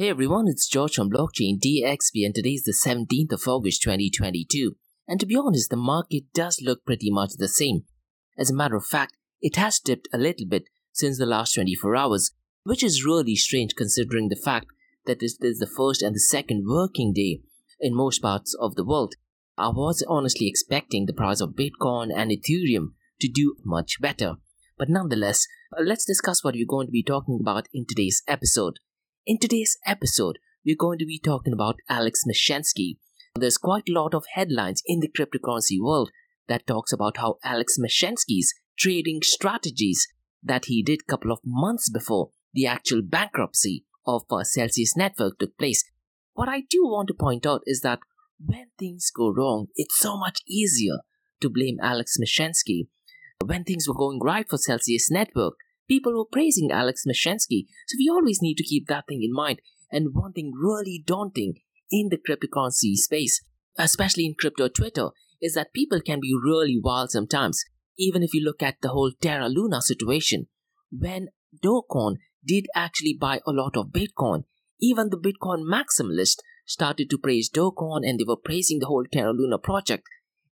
Hey everyone, it's George from Blockchain DXB and today is the 17th of August 2022. And to be honest, the market does look pretty much the same. As a matter of fact, it has dipped a little bit since the last 24 hours, which is really strange considering the fact that this is the first and the second working day in most parts of the world. I was honestly expecting the price of Bitcoin and Ethereum to do much better. But nonetheless, uh, let's discuss what we're going to be talking about in today's episode. In today's episode, we're going to be talking about Alex Mashinsky. There's quite a lot of headlines in the cryptocurrency world that talks about how Alex Mashinsky's trading strategies that he did a couple of months before the actual bankruptcy of uh, Celsius Network took place. What I do want to point out is that when things go wrong, it's so much easier to blame Alex Mashinsky. When things were going right for Celsius Network, people were praising Alex Mashinsky. So we always need to keep that thing in mind. And one thing really daunting in the cryptocurrency space, especially in crypto Twitter, is that people can be really wild sometimes. Even if you look at the whole Terra Luna situation, when Do Kwon did actually buy a lot of Bitcoin, even the Bitcoin maximalist started to praise Do Kwon and they were praising the whole Terra Luna project.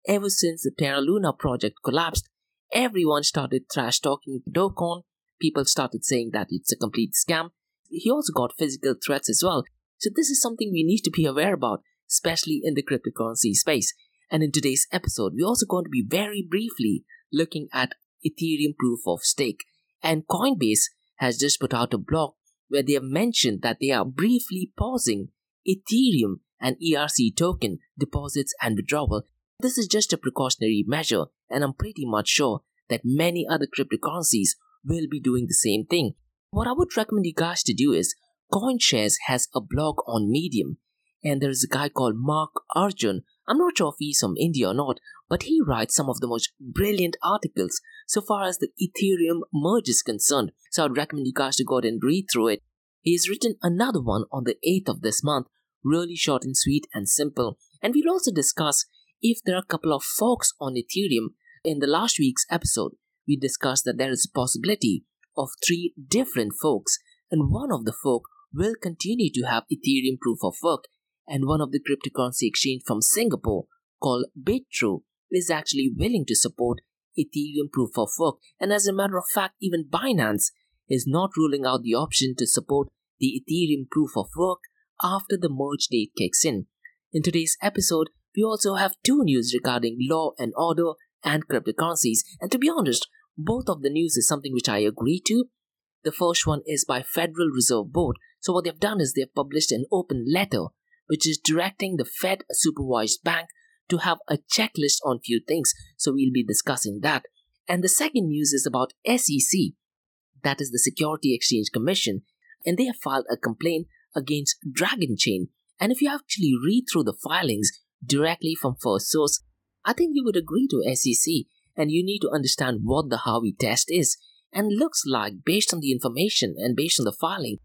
Ever since the Terra Luna project collapsed, everyone started trash talking Do Kwon people started saying that it's a complete scam. He also got physical threats as well. So this is something we need to be aware about, especially in the cryptocurrency space. And in today's episode, we're also going to be very briefly looking at Ethereum proof of stake. And Coinbase has just put out a blog where they have mentioned that they are briefly pausing Ethereum and ERC token deposits and withdrawal. This is just a precautionary measure, and I'm pretty much sure that many other cryptocurrencies will be doing the same thing. What I would recommend you guys to do is CoinShares has a blog on Medium, and there is a guy called Mark Arjoon. I'm not sure if he's from India or not, but he writes some of the most brilliant articles so far as the Ethereum merge is concerned. So I'd recommend you guys to go ahead and read through it. He's written another one on the 8th of this month, really short and sweet and simple. And we'll also discuss if there are a couple of forks on Ethereum in the last week's episode we discussed that there is a possibility of three different forks, and one of the fork will continue to have Ethereum proof of work, and one of the cryptocurrency exchange from Singapore called Bitrue is actually willing to support Ethereum proof of work. And as a matter of fact, even Binance is not ruling out the option to support the Ethereum proof of work after the merge date kicks in. In today's episode, we also have two news regarding law and order and cryptocurrencies. And to be honest, both of the news is something which I agree to. The first one is by Federal Reserve Board. So what they've done is they've published an open letter which is directing the Fed supervised bank to have a checklist on few things. So we'll be discussing that. And the second news is about SEC, that is the Security Exchange Commission, and they have filed a complaint against Dragon Chain. And if you actually read through the filings directly from first source, I think you would agree to SEC and you need to understand what the Howey test is. And looks like, based on the information and based on the filing,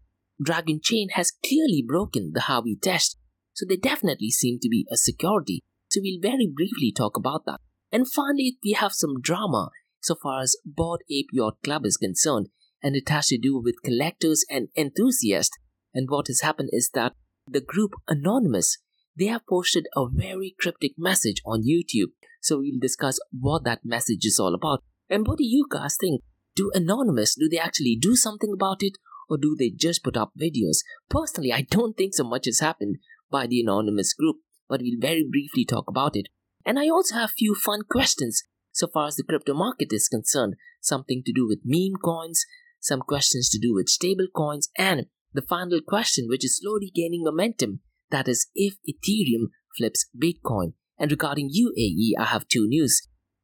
Dragon Chain has clearly broken the Howey test. So they definitely seem to be a security. So we'll very briefly talk about that. And finally, we have some drama so far as Bored Ape Yacht Club is concerned, and it has to do with collectors and enthusiasts. And what has happened is that the group Anonymous they have posted a very cryptic message on YouTube. So we'll discuss what that message is all about. And what do you guys think? Do Anonymous, do they actually do something about it? Or do they just put up videos? Personally, I don't think so much has happened by the Anonymous group, but we'll very briefly talk about it. And I also have a few fun questions so far as the crypto market is concerned. Something to do with meme coins, some questions to do with stable coins, and the final question, which is slowly gaining momentum, that is, if Ethereum flips Bitcoin. And regarding UAE, I have two news.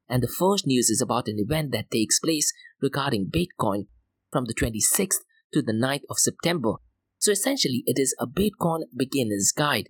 And the first news is about an event that takes place regarding Bitcoin from the 26th to the 9th of September. So essentially, it is a Bitcoin beginner's guide.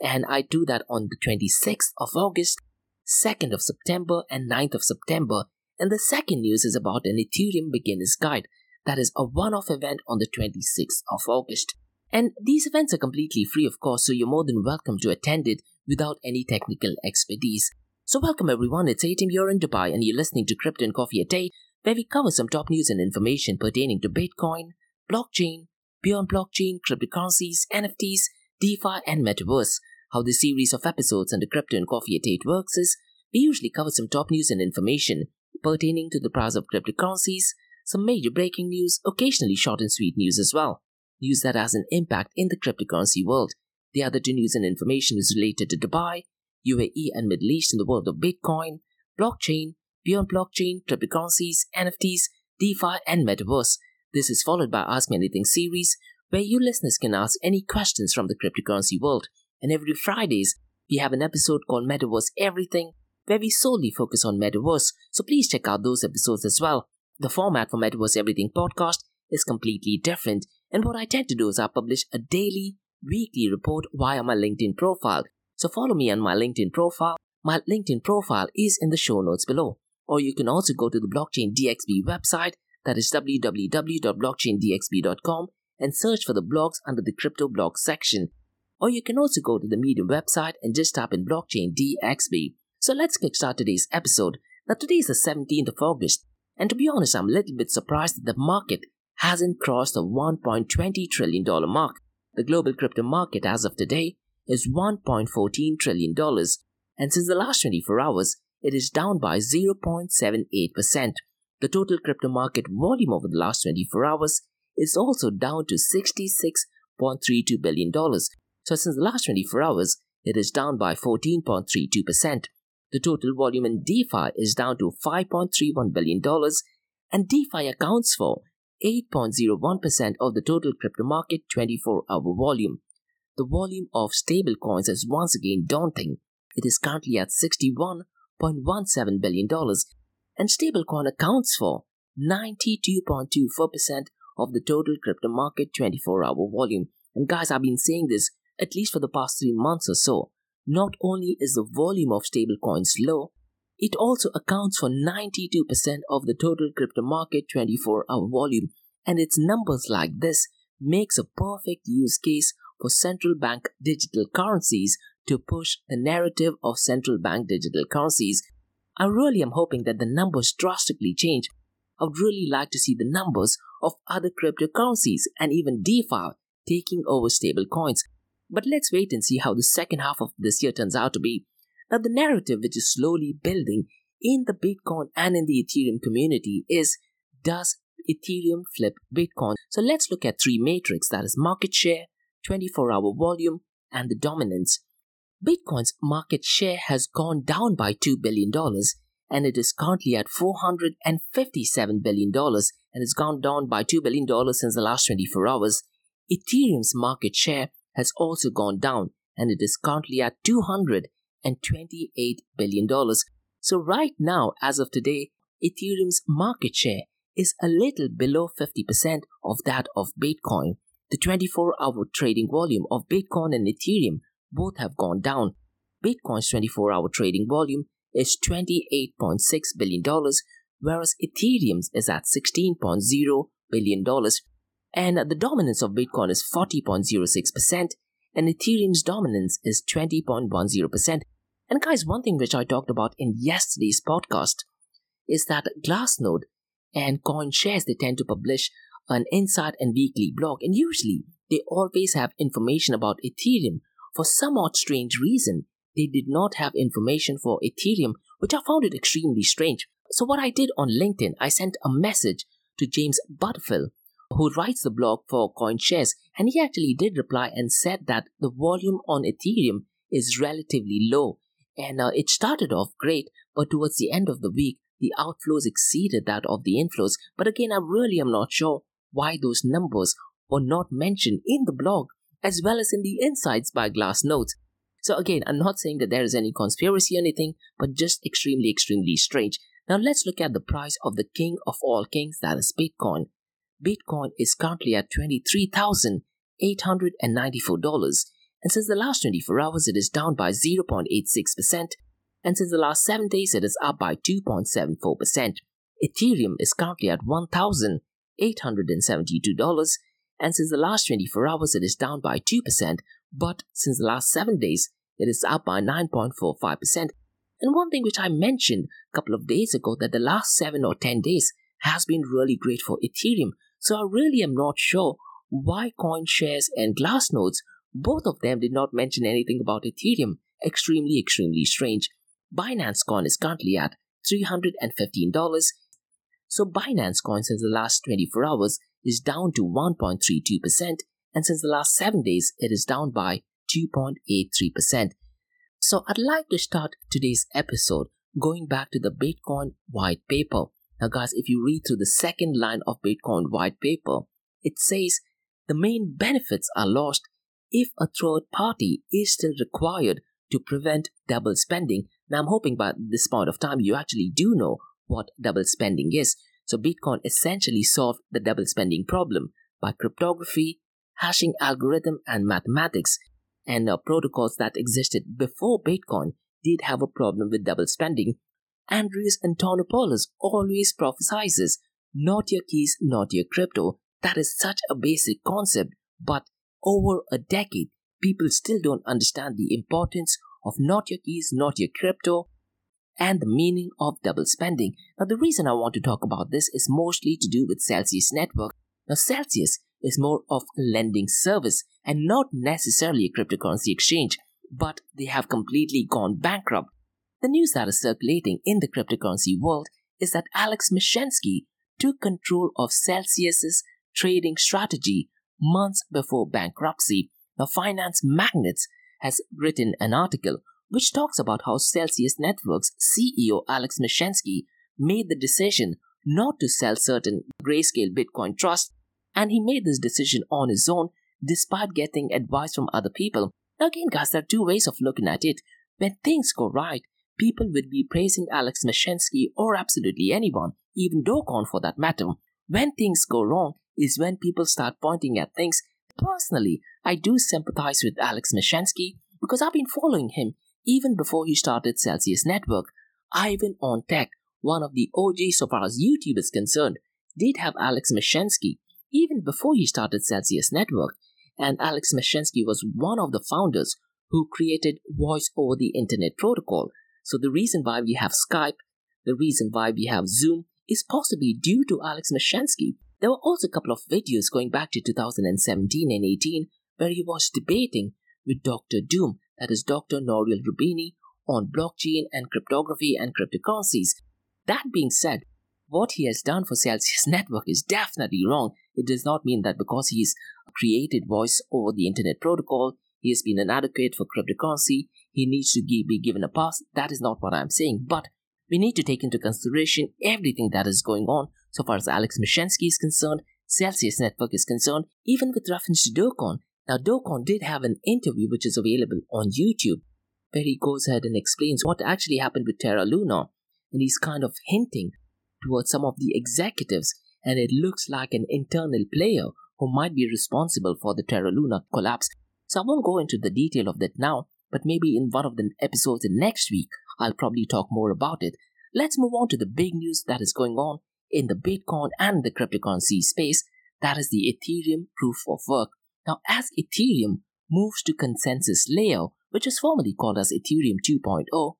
And I do that on the 26th of August, 2nd of September, and 9th of September. And the second news is about an Ethereum beginner's guide. That is a one off event on the 26th of August. And these events are completely free, of course, so you're more than welcome to attend it without any technical expertise. So, welcome everyone, it's Atim here in Dubai, and you're listening to Crypto and Coffee at 8, where we cover some top news and information pertaining to Bitcoin, blockchain, beyond blockchain, cryptocurrencies, NFTs, DeFi, and metaverse. How the series of episodes under Crypto and Coffee at 8 works is we usually cover some top news and information pertaining to the price of cryptocurrencies, some major breaking news, occasionally short and sweet news as well. News that has an impact in the cryptocurrency world. The other two news and information is related to Dubai, UAE, and Middle East in the world of Bitcoin, blockchain, beyond blockchain, cryptocurrencies, NFTs, DeFi, and metaverse. This is followed by Ask Me Anything series, where you listeners can ask any questions from the cryptocurrency world. And every Fridays, we have an episode called Metaverse Everything, where we solely focus on metaverse. So please check out those episodes as well. The format for Metaverse Everything podcast is completely different, and what I tend to do is I publish a daily, weekly report via my LinkedIn profile. So follow me on my LinkedIn profile. My LinkedIn profile is in the show notes below. Or you can also go to the Blockchain DXB website, that is www.blockchaindxb.com, and search for the blogs under the crypto blog section. Or you can also go to the Medium website and just type in Blockchain DXB. So let's kickstart today's episode. Now today is the 17th of August, and to be honest, I'm a little bit surprised that the market hasn't crossed the $1.20 trillion mark. The global crypto market as of today is $1.14 trillion, and since the last 24 hours, it is down by 0.78%. The total crypto market volume over the last 24 hours is also down to $66.32 billion. So, since the last 24 hours, it is down by 14.32%. The total volume in DeFi is down to $5.31 billion, and DeFi accounts for 8.01% of the total crypto market 24 hour volume. The volume of stablecoins is once again daunting. It is currently at $61.17 billion, and stablecoin accounts for 92.24% of the total crypto market 24 hour volume. And guys, I've been saying this at least for the past three months or so. Not only is the volume of stablecoins low, it also accounts for 92% of the total crypto market 24 hour volume, and its numbers like this makes a perfect use case for central bank digital currencies to push the narrative of central bank digital currencies. I really am hoping that the numbers drastically change. I would really like to see the numbers of other cryptocurrencies and even DeFi taking over stable coins. But let's wait and see how the second half of this year turns out to be. Now, the narrative which is slowly building in the Bitcoin and in the Ethereum community is does Ethereum flip Bitcoin? So let's look at three matrix that is market share, 24 hour volume, and the dominance. Bitcoin's market share has gone down by $2 billion and it is currently at $457 billion and it's gone down by $2 billion since the last 24 hours. Ethereum's market share has also gone down and it is currently at $228 billion. So, right now, as of today, Ethereum's market share is a little below 50% of that of Bitcoin. The 24 hour trading volume of Bitcoin and Ethereum both have gone down. Bitcoin's 24 hour trading volume is $28.6 billion, whereas Ethereum's is at $16.0 billion and the dominance of Bitcoin is 40.06%, and Ethereum's dominance is 20.10%. And guys, one thing which I talked about in yesterday's podcast is that Glassnode and CoinShares they tend to publish an insight and weekly blog, and usually they always have information about Ethereum. For some odd strange reason, they did not have information for Ethereum, which I found it extremely strange. So what I did on LinkedIn, I sent a message to James Butterfield, who writes the blog for CoinShares, and he actually did reply and said that the volume on Ethereum is relatively low. And uh, it started off great, but towards the end of the week, the outflows exceeded that of the inflows. But again, I really am not sure why those numbers were not mentioned in the blog as well as in the insights by Glassnode. So again, I'm not saying that there is any conspiracy or anything, but just extremely, extremely strange. Now let's look at the price of the king of all kings, that is Bitcoin. Bitcoin is currently at $23,894. And since the last 24 hours, it is down by 0.86%. And since the last 7 days, it is up by 2.74%. Ethereum is currently at $1,872. And since the last 24 hours, it is down by 2%. But since the last 7 days, it is up by 9.45%. And one thing which I mentioned a couple of days ago that the last 7 or 10 days has been really great for Ethereum so I really am not sure why CoinShares and Glassnodes, both of them did not mention anything about Ethereum. Extremely, extremely strange. Binance Coin is currently at $315. So Binance Coin since the last 24 hours is down to 1.32%, and since the last 7 days, it is down by 2.83%. So I'd like to start today's episode going back to the Bitcoin white paper. Now, guys, if you read through the second line of Bitcoin white paper, it says the main benefits are lost if a third party is still required to prevent double spending. Now, I'm hoping by this point of time you actually do know what double spending is. So, Bitcoin essentially solved the double spending problem by cryptography, hashing algorithm, and mathematics. And uh, protocols that existed before Bitcoin did have a problem with double spending. Andreas Antonopoulos always prophesizes not your keys, not your crypto. That is such a basic concept, but over a decade, people still don't understand the importance of not your keys, not your crypto, and the meaning of double spending. Now, the reason I want to talk about this is mostly to do with Celsius Network. Now, Celsius is more of a lending service and not necessarily a cryptocurrency exchange, but they have completely gone bankrupt. The news that is circulating in the cryptocurrency world is that Alex Mashinsky took control of Celsius's trading strategy months before bankruptcy. Now, Finance Magnates has written an article which talks about how Celsius Networks CEO Alex Mashinsky made the decision not to sell certain grayscale Bitcoin trusts, and he made this decision on his own despite getting advice from other people. Now, again, guys, there are two ways of looking at it. When things go right, people would be praising Alex Mashinsky or absolutely anyone, even Do Kwon for that matter. When things go wrong is when people start pointing at things. Personally, I do sympathize with Alex Mashinsky because I've been following him even before he started Celsius Network. Ivan on Tech, one of the OGs so far as YouTube is concerned, did have Alex Mashinsky even before he started Celsius Network, and Alex Mashinsky was one of the founders who created Voice over the Internet Protocol. So the reason why we have Skype, the reason why we have Zoom, is possibly due to Alex Mashinsky. There were also a couple of videos going back to 2017 and 18 where he was debating with Dr. Doom that is Dr. Nouriel Roubini, on blockchain and cryptography and cryptocurrencies. That being said, what he has done for Celsius Network is definitely wrong. It does not mean that because he's created voice over the internet protocol, he has been an for cryptocurrency, he needs to be given a pass. That is not what I'm saying. But we need to take into consideration everything that is going on so far as Alex Mashinsky is concerned, Celsius Network is concerned, even with reference to Do Kwon. Now, Do Kwon did have an interview which is available on YouTube where he goes ahead and explains what actually happened with Terra Luna, and he's kind of hinting towards some of the executives, and it looks like an internal player who might be responsible for the Terra Luna collapse. So I won't go into the detail of that now, but maybe in one of the episodes in next week, I'll probably talk more about it. Let's move on to the big news that is going on in the Bitcoin and the cryptocurrency space, that is the Ethereum proof of work. Now, as Ethereum moves to consensus layer, which is formerly called as Ethereum 2.0,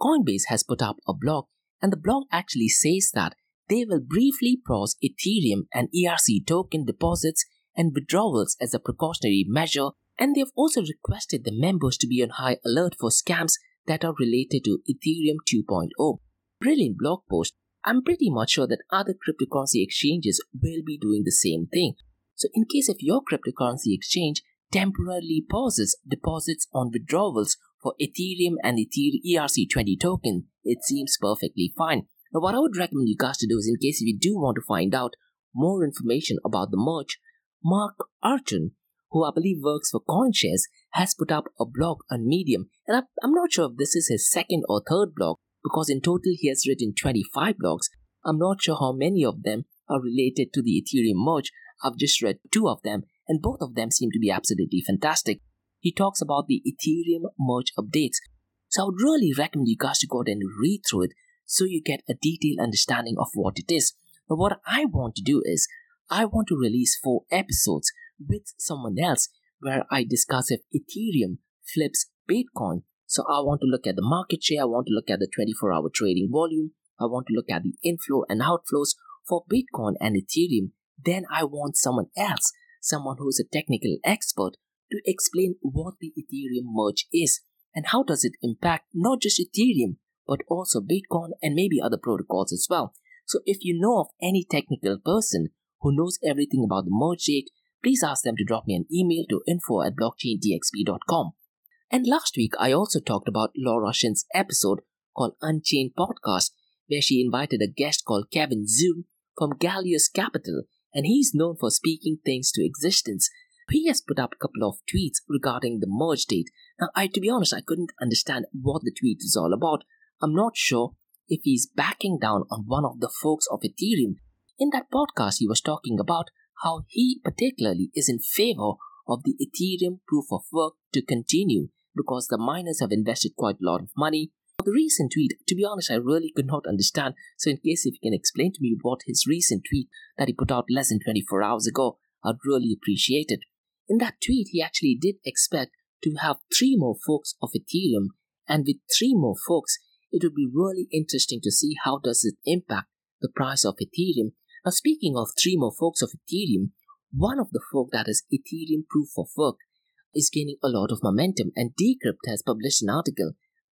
Coinbase has put up a blog, and the blog actually says that they will briefly pause Ethereum and ERC token deposits and withdrawals as a precautionary measure, and they have also requested the members to be on high alert for scams that are related to Ethereum 2.0. Brilliant blog post. I'm pretty much sure that other cryptocurrency exchanges will be doing the same thing. So, in case if your cryptocurrency exchange temporarily pauses deposits on withdrawals for Ethereum and Ethereum ERC20 token, it seems perfectly fine. Now, what I would recommend you guys to do is, in case if you do want to find out more information about the merge, Mark Arjoon, who I believe works for CoinShares, has put up a blog on Medium, and I'm not sure if this is his second or third blog because in total he has written 25 blogs. I'm not sure how many of them are related to the Ethereum merge, I've just read two of them, and both of them seem to be absolutely fantastic. He talks about the Ethereum merge updates. So I would really recommend you guys to go and read through it so you get a detailed understanding of what it is. But what I want to do is, I want to release four episodes with someone else where I discuss if Ethereum flips Bitcoin. So I want to look at the market share, I want to look at the 24 hour trading volume, I want to look at the inflow and outflows for Bitcoin and Ethereum then I want someone else, someone who's a technical expert to explain what the Ethereum merge is and how does it impact not just Ethereum but also Bitcoin and maybe other protocols as well. So if you know of any technical person who knows everything about the merge date, please ask them to drop me an email to info at blockchaindxb.com. And last week, I also talked about Laura Shin's episode called Unchained Podcast, where she invited a guest called Kevin Zhu from Gallius Capital, and he's known for speaking things to existence. He has put up a couple of tweets regarding the merge date. Now, I, to be honest, I couldn't understand what the tweet is all about. I'm not sure if he's backing down on one of the folks of Ethereum. In that podcast, he was talking about how he particularly is in favor of the Ethereum proof of work to continue because the miners have invested quite a lot of money. The recent tweet, to be honest, I really could not understand. So, in case if you can explain to me what his recent tweet that he put out less than 24 hours ago, I'd really appreciate it. In that tweet, he actually did expect to have three more forks of Ethereum, and with three more forks, it would be really interesting to see how does it impact the price of Ethereum. Now, speaking of three more forks of Ethereum, one of the fork that is Ethereum proof of work is gaining a lot of momentum, and Decrypt has published an article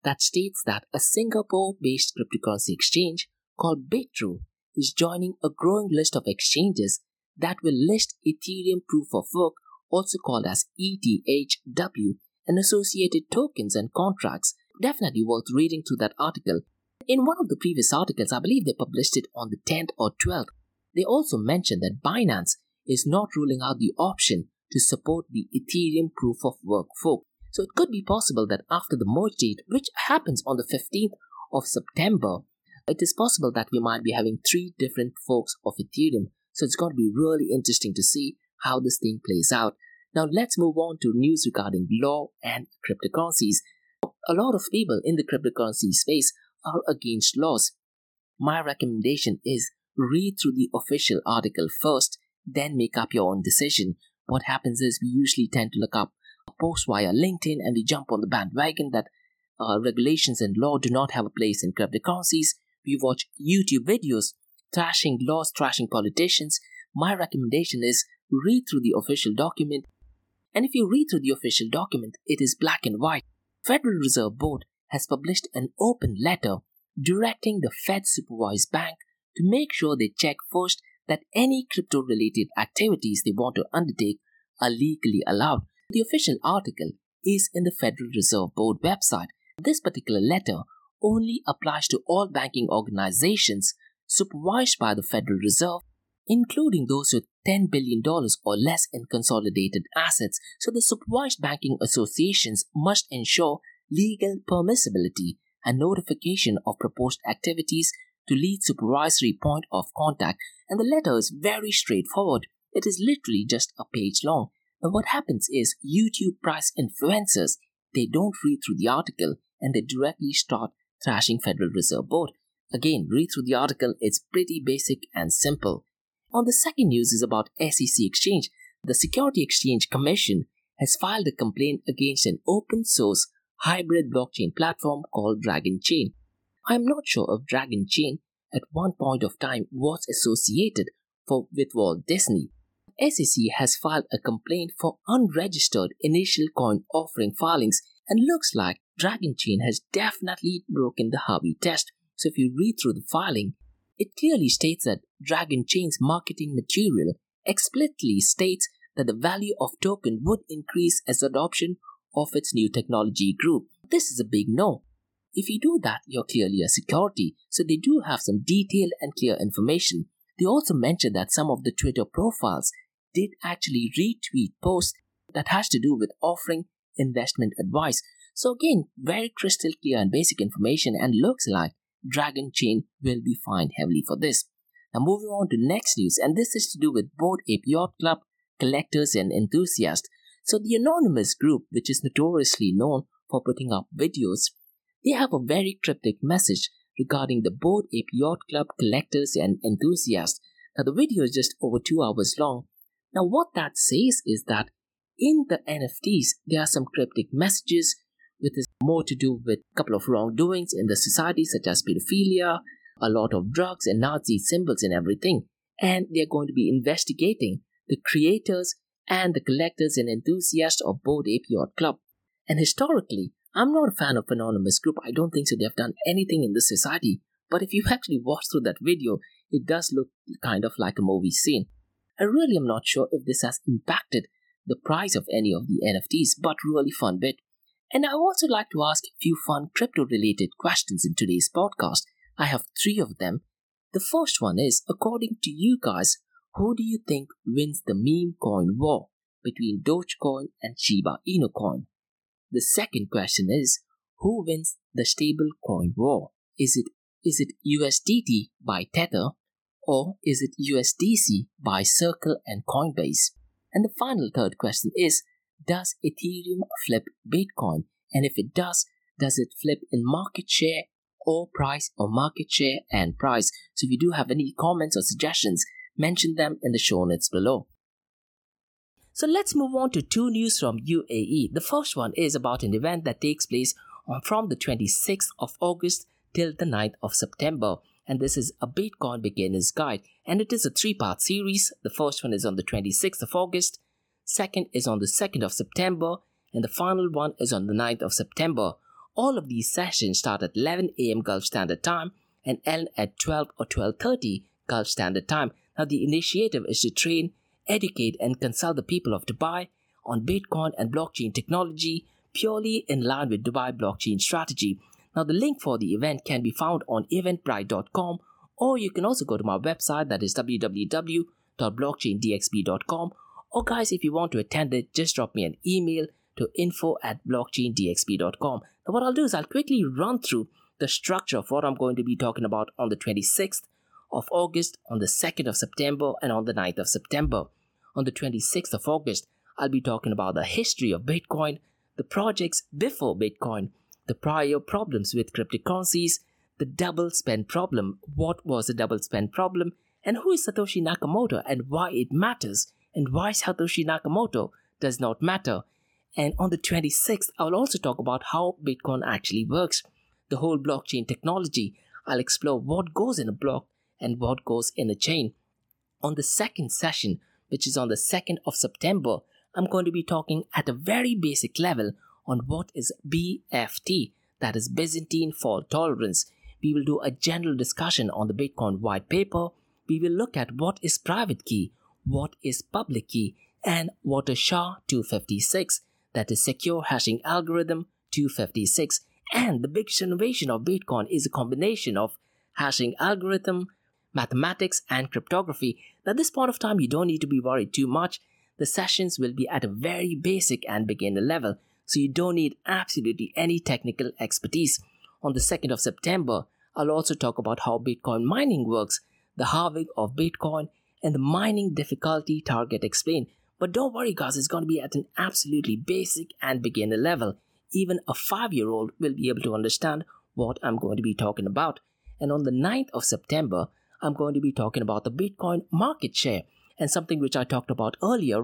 that states that a Singapore based cryptocurrency exchange called Bitrue is joining a growing list of exchanges that will list Ethereum proof of work, also called as ETHW, and associated tokens and contracts. Definitely worth reading through that article. In one of the previous articles, I believe they published it on the 10th or 12th, they also mentioned that Binance is not ruling out the option to support the Ethereum proof of work fork. So it could be possible that after the merge date, which happens on the 15th of September, it is possible that we might be having three different forks of Ethereum. So it's going to be really interesting to see how this thing plays out. Now let's move on to news regarding law and cryptocurrencies. A lot of people in the cryptocurrency space are against laws. My recommendation is read through the official article first, then make up your own decision. What happens is we usually tend to look up a post via LinkedIn and we jump on the bandwagon that uh, regulations and law do not have a place in cryptocurrencies. We watch YouTube videos trashing laws, trashing politicians. My recommendation is read through the official document. And if you read through the official document, it is black and white. Federal Reserve Board has published an open letter directing the Fed supervised bank to make sure they check first that any crypto related activities they want to undertake are legally allowed. The official article is in the Federal Reserve Board website. This particular letter only applies to all banking organizations supervised by the Federal Reserve, including those with $10 billion or less in consolidated assets. So the supervised banking associations must ensure legal permissibility and notification of proposed activities to lead supervisory point of contact, and the letter is very straightforward. It is literally just a page long. And what happens is YouTube price influencers, they don't read through the article and they directly start trashing Federal Reserve Board. Again, read through the article, it's pretty basic and simple. On the second news is about SEC Exchange. The Security Exchange Commission has filed a complaint against an open source hybrid blockchain platform called Dragon Chain. I'm not sure if Dragon Chain at one point of time was associated for, with Walt Disney. SEC has filed a complaint for unregistered initial coin offering filings and looks like Dragon Chain has definitely broken the Howey test. So if you read through the filing, it clearly states that Dragon Chain's marketing material explicitly states that the value of token would increase as adoption of its new technology grew. This is a big no. If you do that, you're clearly a security, so they do have some detailed and clear information. They also mentioned that some of the Twitter profiles did actually retweet posts that has to do with offering investment advice. So again, very crystal clear and basic information and looks like Dragon Chain will be fined heavily for this. Now moving on to next news, and this is to do with Bored Ape Yacht Club, collectors and enthusiasts. So the anonymous group, which is notoriously known for putting up videos they have a very cryptic message regarding the Bored Ape Yacht Club collectors and enthusiasts. Now, the video is just over two hours long. Now, what that says is that in the NFTs, there are some cryptic messages with more to do with a couple of wrongdoings in the society, such as pedophilia, a lot of drugs, and Nazi symbols and everything. And they're going to be investigating the creators and the collectors and enthusiasts of Bored Ape Yacht Club. And historically, I'm not a fan of Anonymous Group. I don't think so they've done anything in this society. But if you actually watch through that video, it does look kind of like a movie scene. I really am not sure if this has impacted the price of any of the NFTs, but really fun bit. And I also like to ask a few fun crypto related questions in today's podcast. I have three of them. The first one is according to you guys, who do you think wins the meme coin war between Dogecoin and Shiba Inu coin? The second question is who wins the stable coin war? Is it is it USDT by Tether or is it USDC by Circle and Coinbase? And the final third question is Does Ethereum flip Bitcoin? And if it does, does it flip in market share or price or market share and price? So if you do have any comments or suggestions, mention them in the show notes below. So let's move on to two news from UAE. The first one is about an event that takes place uh, from the 26th of August till the 9th of September and this is a Bitcoin beginner's guide. And it is a three part series. The first one is on the 26th of August, second is on the 2nd of September, and the final one is on the 9th of September. All of these sessions start at 11 a.m. Gulf Standard Time and end at 12 or 12:30 Gulf Standard Time. Now the initiative is to train, educate and consult the people of Dubai on Bitcoin and blockchain technology purely in line with Dubai blockchain strategy. Now, the link for the event can be found on eventbrite.com, or you can also go to my website that is www.blockchaindxb.com. Or, guys, if you want to attend it, just drop me an email to info at blockchaindxb.com. Now, what I'll do is I'll quickly run through the structure of what I'm going to be talking about on the 26th of August, on the 2nd of September, and on the 9th of September. On the 26th of August, I'll be talking about the history of Bitcoin, the projects before Bitcoin, the prior problems with cryptocurrencies, the double spend problem, what was the double spend problem, and who is Satoshi Nakamoto and why it matters, and why Satoshi Nakamoto does not matter. And on the 26th, I'll also talk about how Bitcoin actually works, the whole blockchain technology. I'll explore what goes in a block and what goes in a chain. On the second session, which is on the 2nd of September, I'm going to be talking at a very basic level on what is BFT, that is Byzantine Fault Tolerance. We will do a general discussion on the Bitcoin white paper. We will look at what is private key, what is public key, and what is SHA 256, that is Secure Hashing Algorithm 256. And the biggest innovation of Bitcoin is a combination of hashing algorithm, mathematics, and cryptography. At this point of time, you don't need to be worried too much. The sessions will be at a very basic and beginner level so you don't need absolutely any technical expertise. On the 2nd of September, I'll also talk about how Bitcoin mining works, the halving of Bitcoin, and the mining difficulty target explained. But don't worry, guys, it's going to be at an absolutely basic and beginner level. Even a five year old will be able to understand what I'm going to be talking about. And on the 9th of September, I'm going to be talking about the Bitcoin market share and something which I talked about earlier.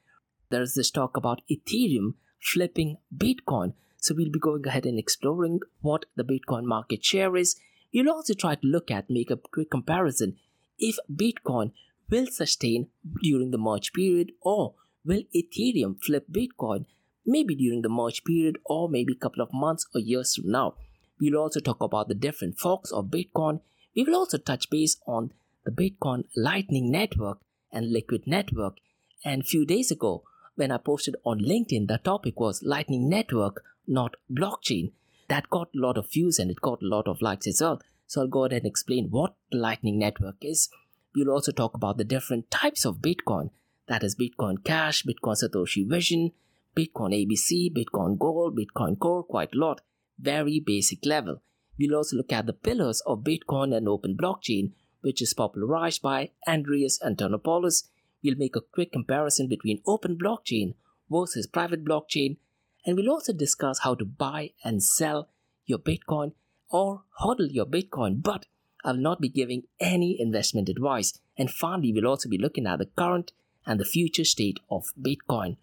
There's this talk about Ethereum flipping Bitcoin. So we'll be going ahead and exploring what the Bitcoin market share is. We'll also try to look at, make a quick comparison if Bitcoin will sustain during the merge period or will Ethereum flip Bitcoin maybe during the merge period or maybe a couple of months or years from now. We'll also talk about the different forks of Bitcoin. We will also touch base on the Bitcoin Lightning Network and Liquid Network. And a few days ago, when I posted on LinkedIn, the topic was Lightning Network, not blockchain. That got a lot of views and it got a lot of likes as well. So I'll go ahead and explain what the Lightning Network is. We'll also talk about the different types of Bitcoin. That is Bitcoin Cash, Bitcoin Satoshi Vision, Bitcoin ABC, Bitcoin Gold, Bitcoin Core, quite a lot. Very basic level. We'll also look at the pillars of Bitcoin and open blockchain, which is popularized by Andreas Antonopoulos We'll make a quick comparison between open blockchain versus private blockchain, and we'll also discuss how to buy and sell your Bitcoin or hodl your Bitcoin. But I'll not be giving any investment advice. And finally, we'll also be looking at the current and the future state of Bitcoin.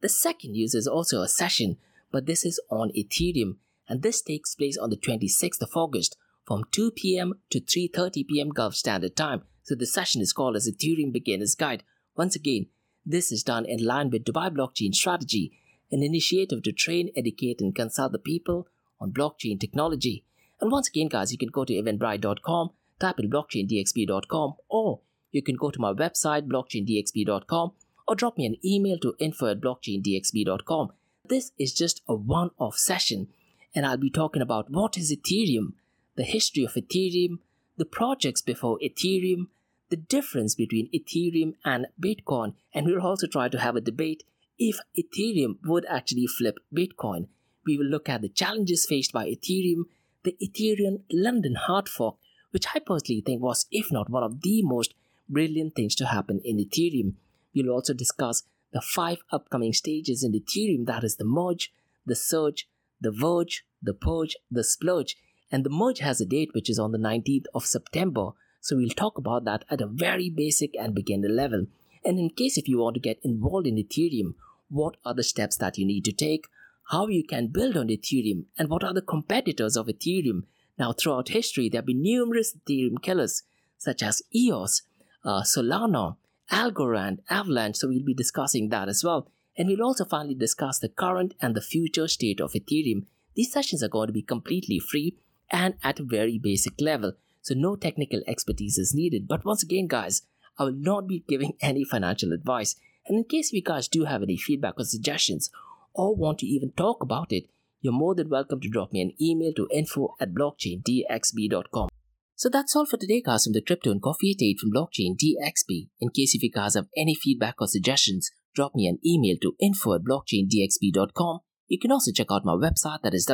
The second use is also a session, but this is on Ethereum, and this takes place on the 26th of August from 2 p.m. to 3:30 p.m. Gulf Standard Time. So the session is called as Ethereum Beginner's Guide. Once again, This is done in line with Dubai Blockchain Strategy, an initiative to train, educate, and consult the people on blockchain technology. And once again, guys, you can go to eventbrite.com, type in blockchaindxb.com, or you can go to my website, blockchaindxb.com, or drop me an email to info at blockchaindxb.com. This is just a one off session, and I'll be talking about what is Ethereum, the history of Ethereum, the projects before Ethereum, the difference between Ethereum and Bitcoin, and we'll also try to have a debate if Ethereum would actually flip Bitcoin. We will look at the challenges faced by Ethereum, the Ethereum London hard fork, which I personally think was, if not one of the most brilliant things to happen in Ethereum. We'll also discuss the five upcoming stages in Ethereum that is the merge, the surge, the verge, the purge, the splurge, and the merge has a date which is on the 19th of September. So we'll talk about that at a very basic and beginner level. And in case if you want to get involved in Ethereum, what are the steps that you need to take, how you can build on Ethereum, and what are the competitors of Ethereum. Now, throughout history, there have been numerous Ethereum killers such as EOS, uh, Solana, Algorand, Avalanche. So we'll be discussing that as well. And we'll also finally discuss the current and the future state of Ethereum. These sessions are going to be completely free and at a very basic level. So no technical expertise is needed. But once again, guys, I will not be giving any financial advice. And in case you guys do have any feedback or suggestions or want to even talk about it, you're more than welcome to drop me an email to info at blockchaindxb.com. So that's all for today, guys, from the Crypto and Coffee 8 from Blockchain DXB. In case if you guys have any feedback or suggestions, drop me an email to info at blockchaindxb.com. You can also check out my website that is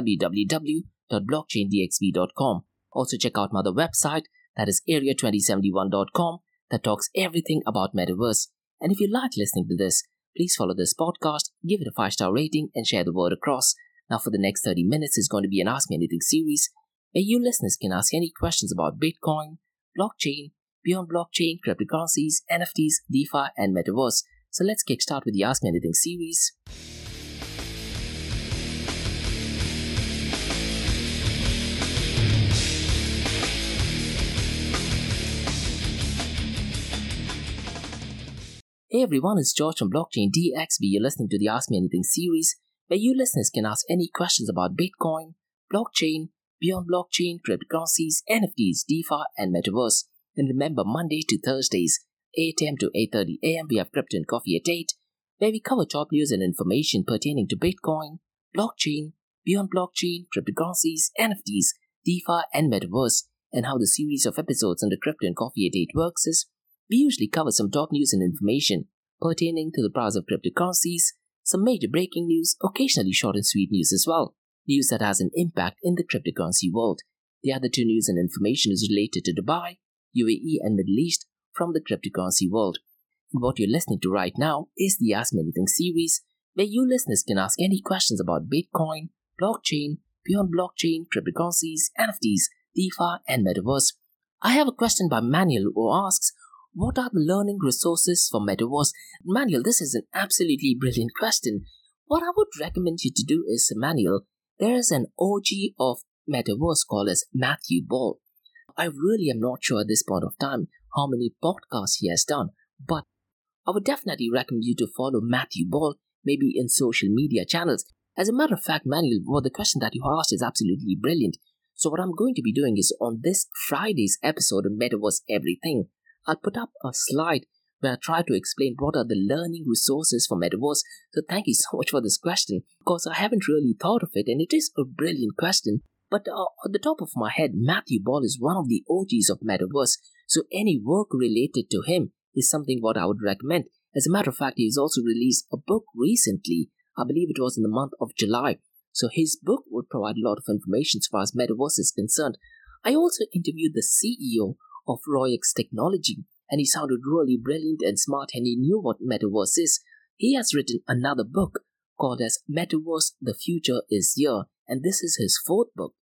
www.blockchaindxb.com. Also check out my other website that is area2071.com that talks everything about metaverse. And if you like listening to this, please follow this podcast, give it a 5-star rating and share the word across. Now for the next 30 minutes is going to be an Ask Me Anything series where you listeners can ask any questions about Bitcoin, blockchain, beyond blockchain, cryptocurrencies, NFTs, DeFi, and metaverse. So let's kickstart with the Ask Me Anything series. Hey everyone, it's George from Blockchain DXB. You're listening to the Ask Me Anything series, where you listeners can ask any questions about Bitcoin, blockchain, beyond blockchain, cryptocurrencies, NFTs, DeFi, and metaverse. And remember, Monday to Thursdays, 8 a.m. to 8.30 a.m., we have Crypto and Coffee at 8, where we cover top news and information pertaining to Bitcoin, blockchain, beyond blockchain, cryptocurrencies, NFTs, DeFi, and metaverse. And how the series of episodes under Crypto and Coffee at 8 works is, we usually cover some top news and information pertaining to the price of cryptocurrencies, some major breaking news, occasionally short and sweet news as well news that has an impact in the cryptocurrency world. The other two news and information is related to Dubai, UAE, and Middle East from the cryptocurrency world. What you're listening to right now is the Ask Me Anything series, where you listeners can ask any questions about Bitcoin, blockchain, beyond blockchain, cryptocurrencies, NFTs, DeFi, and metaverse. I have a question by Manuel who asks, what are the learning resources for metaverse? Manuel, this is an absolutely brilliant question. What I would recommend you to do is, Manuel, there is an OG of metaverse called as Matthew Ball. I really am not sure at this point of time how many podcasts he has done, but I would definitely recommend you to follow Matthew Ball, maybe in social media channels. As a matter of fact, Manuel, well, the question that you asked is absolutely brilliant. So what I'm going to be doing is on this Friday's episode of Metaverse Everything, I'll put up a slide where I try to explain what are the learning resources for Metaverse. So thank you so much for this question because I haven't really thought of it and it is a brilliant question. But uh, at the top of my head, Matthew Ball is one of the OGs of Metaverse. So any work related to him is something what I would recommend. As a matter of fact, he's also released a book recently. I believe it was in the month of July. So his book would provide a lot of information as far as Metaverse is concerned. I also interviewed the CEO of Royex Technology and he sounded really brilliant and smart and he knew what metaverse is. He has written another book called as Metaverse The Future Is Here and this is his fourth book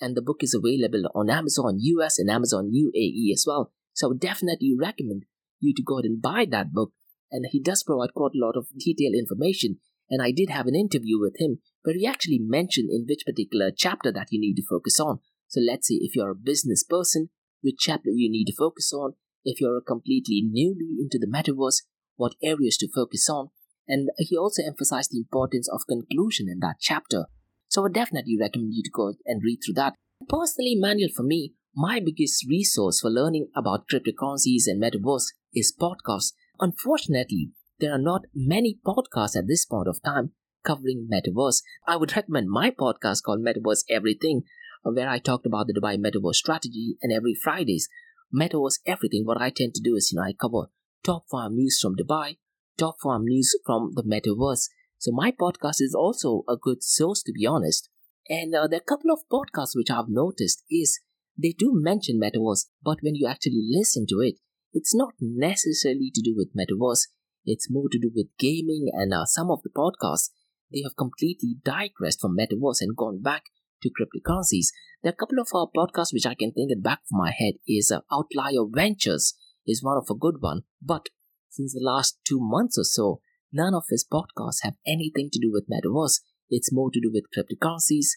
and the book is available on Amazon US and Amazon UAE as well. So I would definitely recommend you to go ahead and buy that book and he does provide quite a lot of detailed information and I did have an interview with him where he actually mentioned in which particular chapter that you need to focus on. So let's say if you're a business person, which chapter you need to focus on if you're completely newly into the metaverse, what areas to focus on, and he also emphasized the importance of conclusion in that chapter. So I would definitely recommend you to go and read through that. Personally, Manuel, for me, my biggest resource for learning about cryptocurrencies and metaverse is podcasts. Unfortunately, there are not many podcasts at this point of time covering metaverse. I would recommend my podcast called Metaverse Everything, where I talked about the Dubai Metaverse strategy, and every Fridays, Metaverse Everything. What I tend to do is, you know, I cover top farm news from Dubai, top farm news from the metaverse. So my podcast is also a good source, to be honest. And uh, there are a couple of podcasts which I've noticed is they do mention metaverse, but when you actually listen to it, it's not necessarily to do with metaverse. It's more to do with gaming, and uh, some of the podcasts they have completely digressed from metaverse and gone back to cryptocurrencies. There are a couple of uh, podcasts which I can think at back of my head is uh, Outlier Ventures is one of a good one, but since the last two months or so, none of his podcasts have anything to do with metaverse. It's more to do with cryptocurrencies.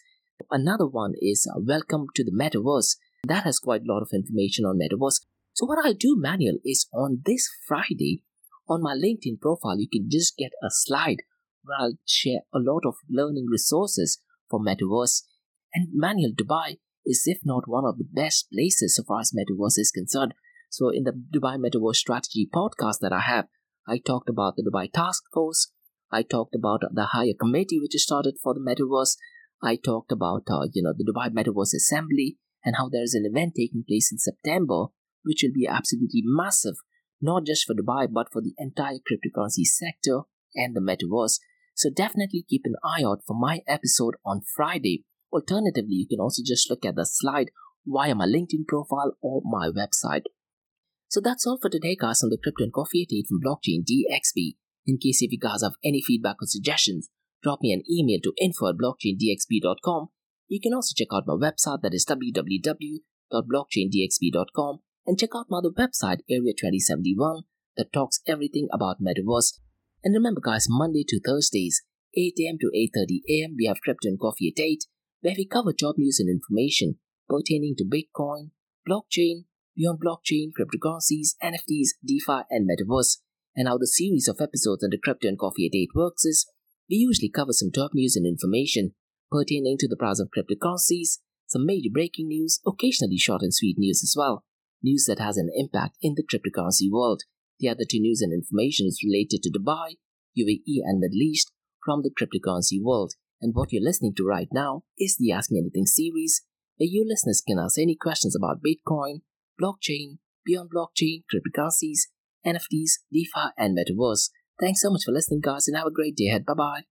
Another one is uh, Welcome to the Metaverse. That has quite a lot of information on metaverse. So what I'll do, Manuel, is on this Friday, on my LinkedIn profile, you can just get a slide where I'll share a lot of learning resources for metaverse. And Manuel, Dubai is if not one of the best places so far as metaverse is concerned. So in the Dubai Metaverse Strategy podcast that I have, I talked about the Dubai Task Force. I talked about the higher committee which is started for the metaverse. I talked about uh, you know the Dubai Metaverse Assembly and how there is an event taking place in September which will be absolutely massive, not just for Dubai but for the entire cryptocurrency sector and the metaverse. So definitely keep an eye out for my episode on Friday. Alternatively, you can also just look at the slide via my LinkedIn profile or my website. So that's all for today, guys, on the Crypto and Coffee at 8 from Blockchain DXB. In case if you guys have any feedback or suggestions, drop me an email to info at blockchaindxb.com. You can also check out my website that is www.blockchaindxb.com and check out my other website, Area 2071, that talks everything about Metaverse. And remember, guys, Monday to Thursdays, 8 a.m. to 8.30 a.m., we have Crypto and Coffee at 8, where we cover job news and information pertaining to Bitcoin, blockchain, beyond blockchain, cryptocurrencies, NFTs, DeFi, and Metaverse. And how the series of episodes the Crypto and Coffee at 8 works is we usually cover some top news and information pertaining to the price of cryptocurrencies, some major breaking news, occasionally short and sweet news as well, news that has an impact in the cryptocurrency world. The other two news and information is related to Dubai, UAE, and Middle East from the cryptocurrency world. And what you're listening to right now is the Ask Me Anything series, where you listeners can ask any questions about Bitcoin, blockchain, beyond blockchain, cryptocurrencies, NFTs, DeFi, and Metaverse. Thanks so much for listening, guys, and have a great day ahead. Bye bye.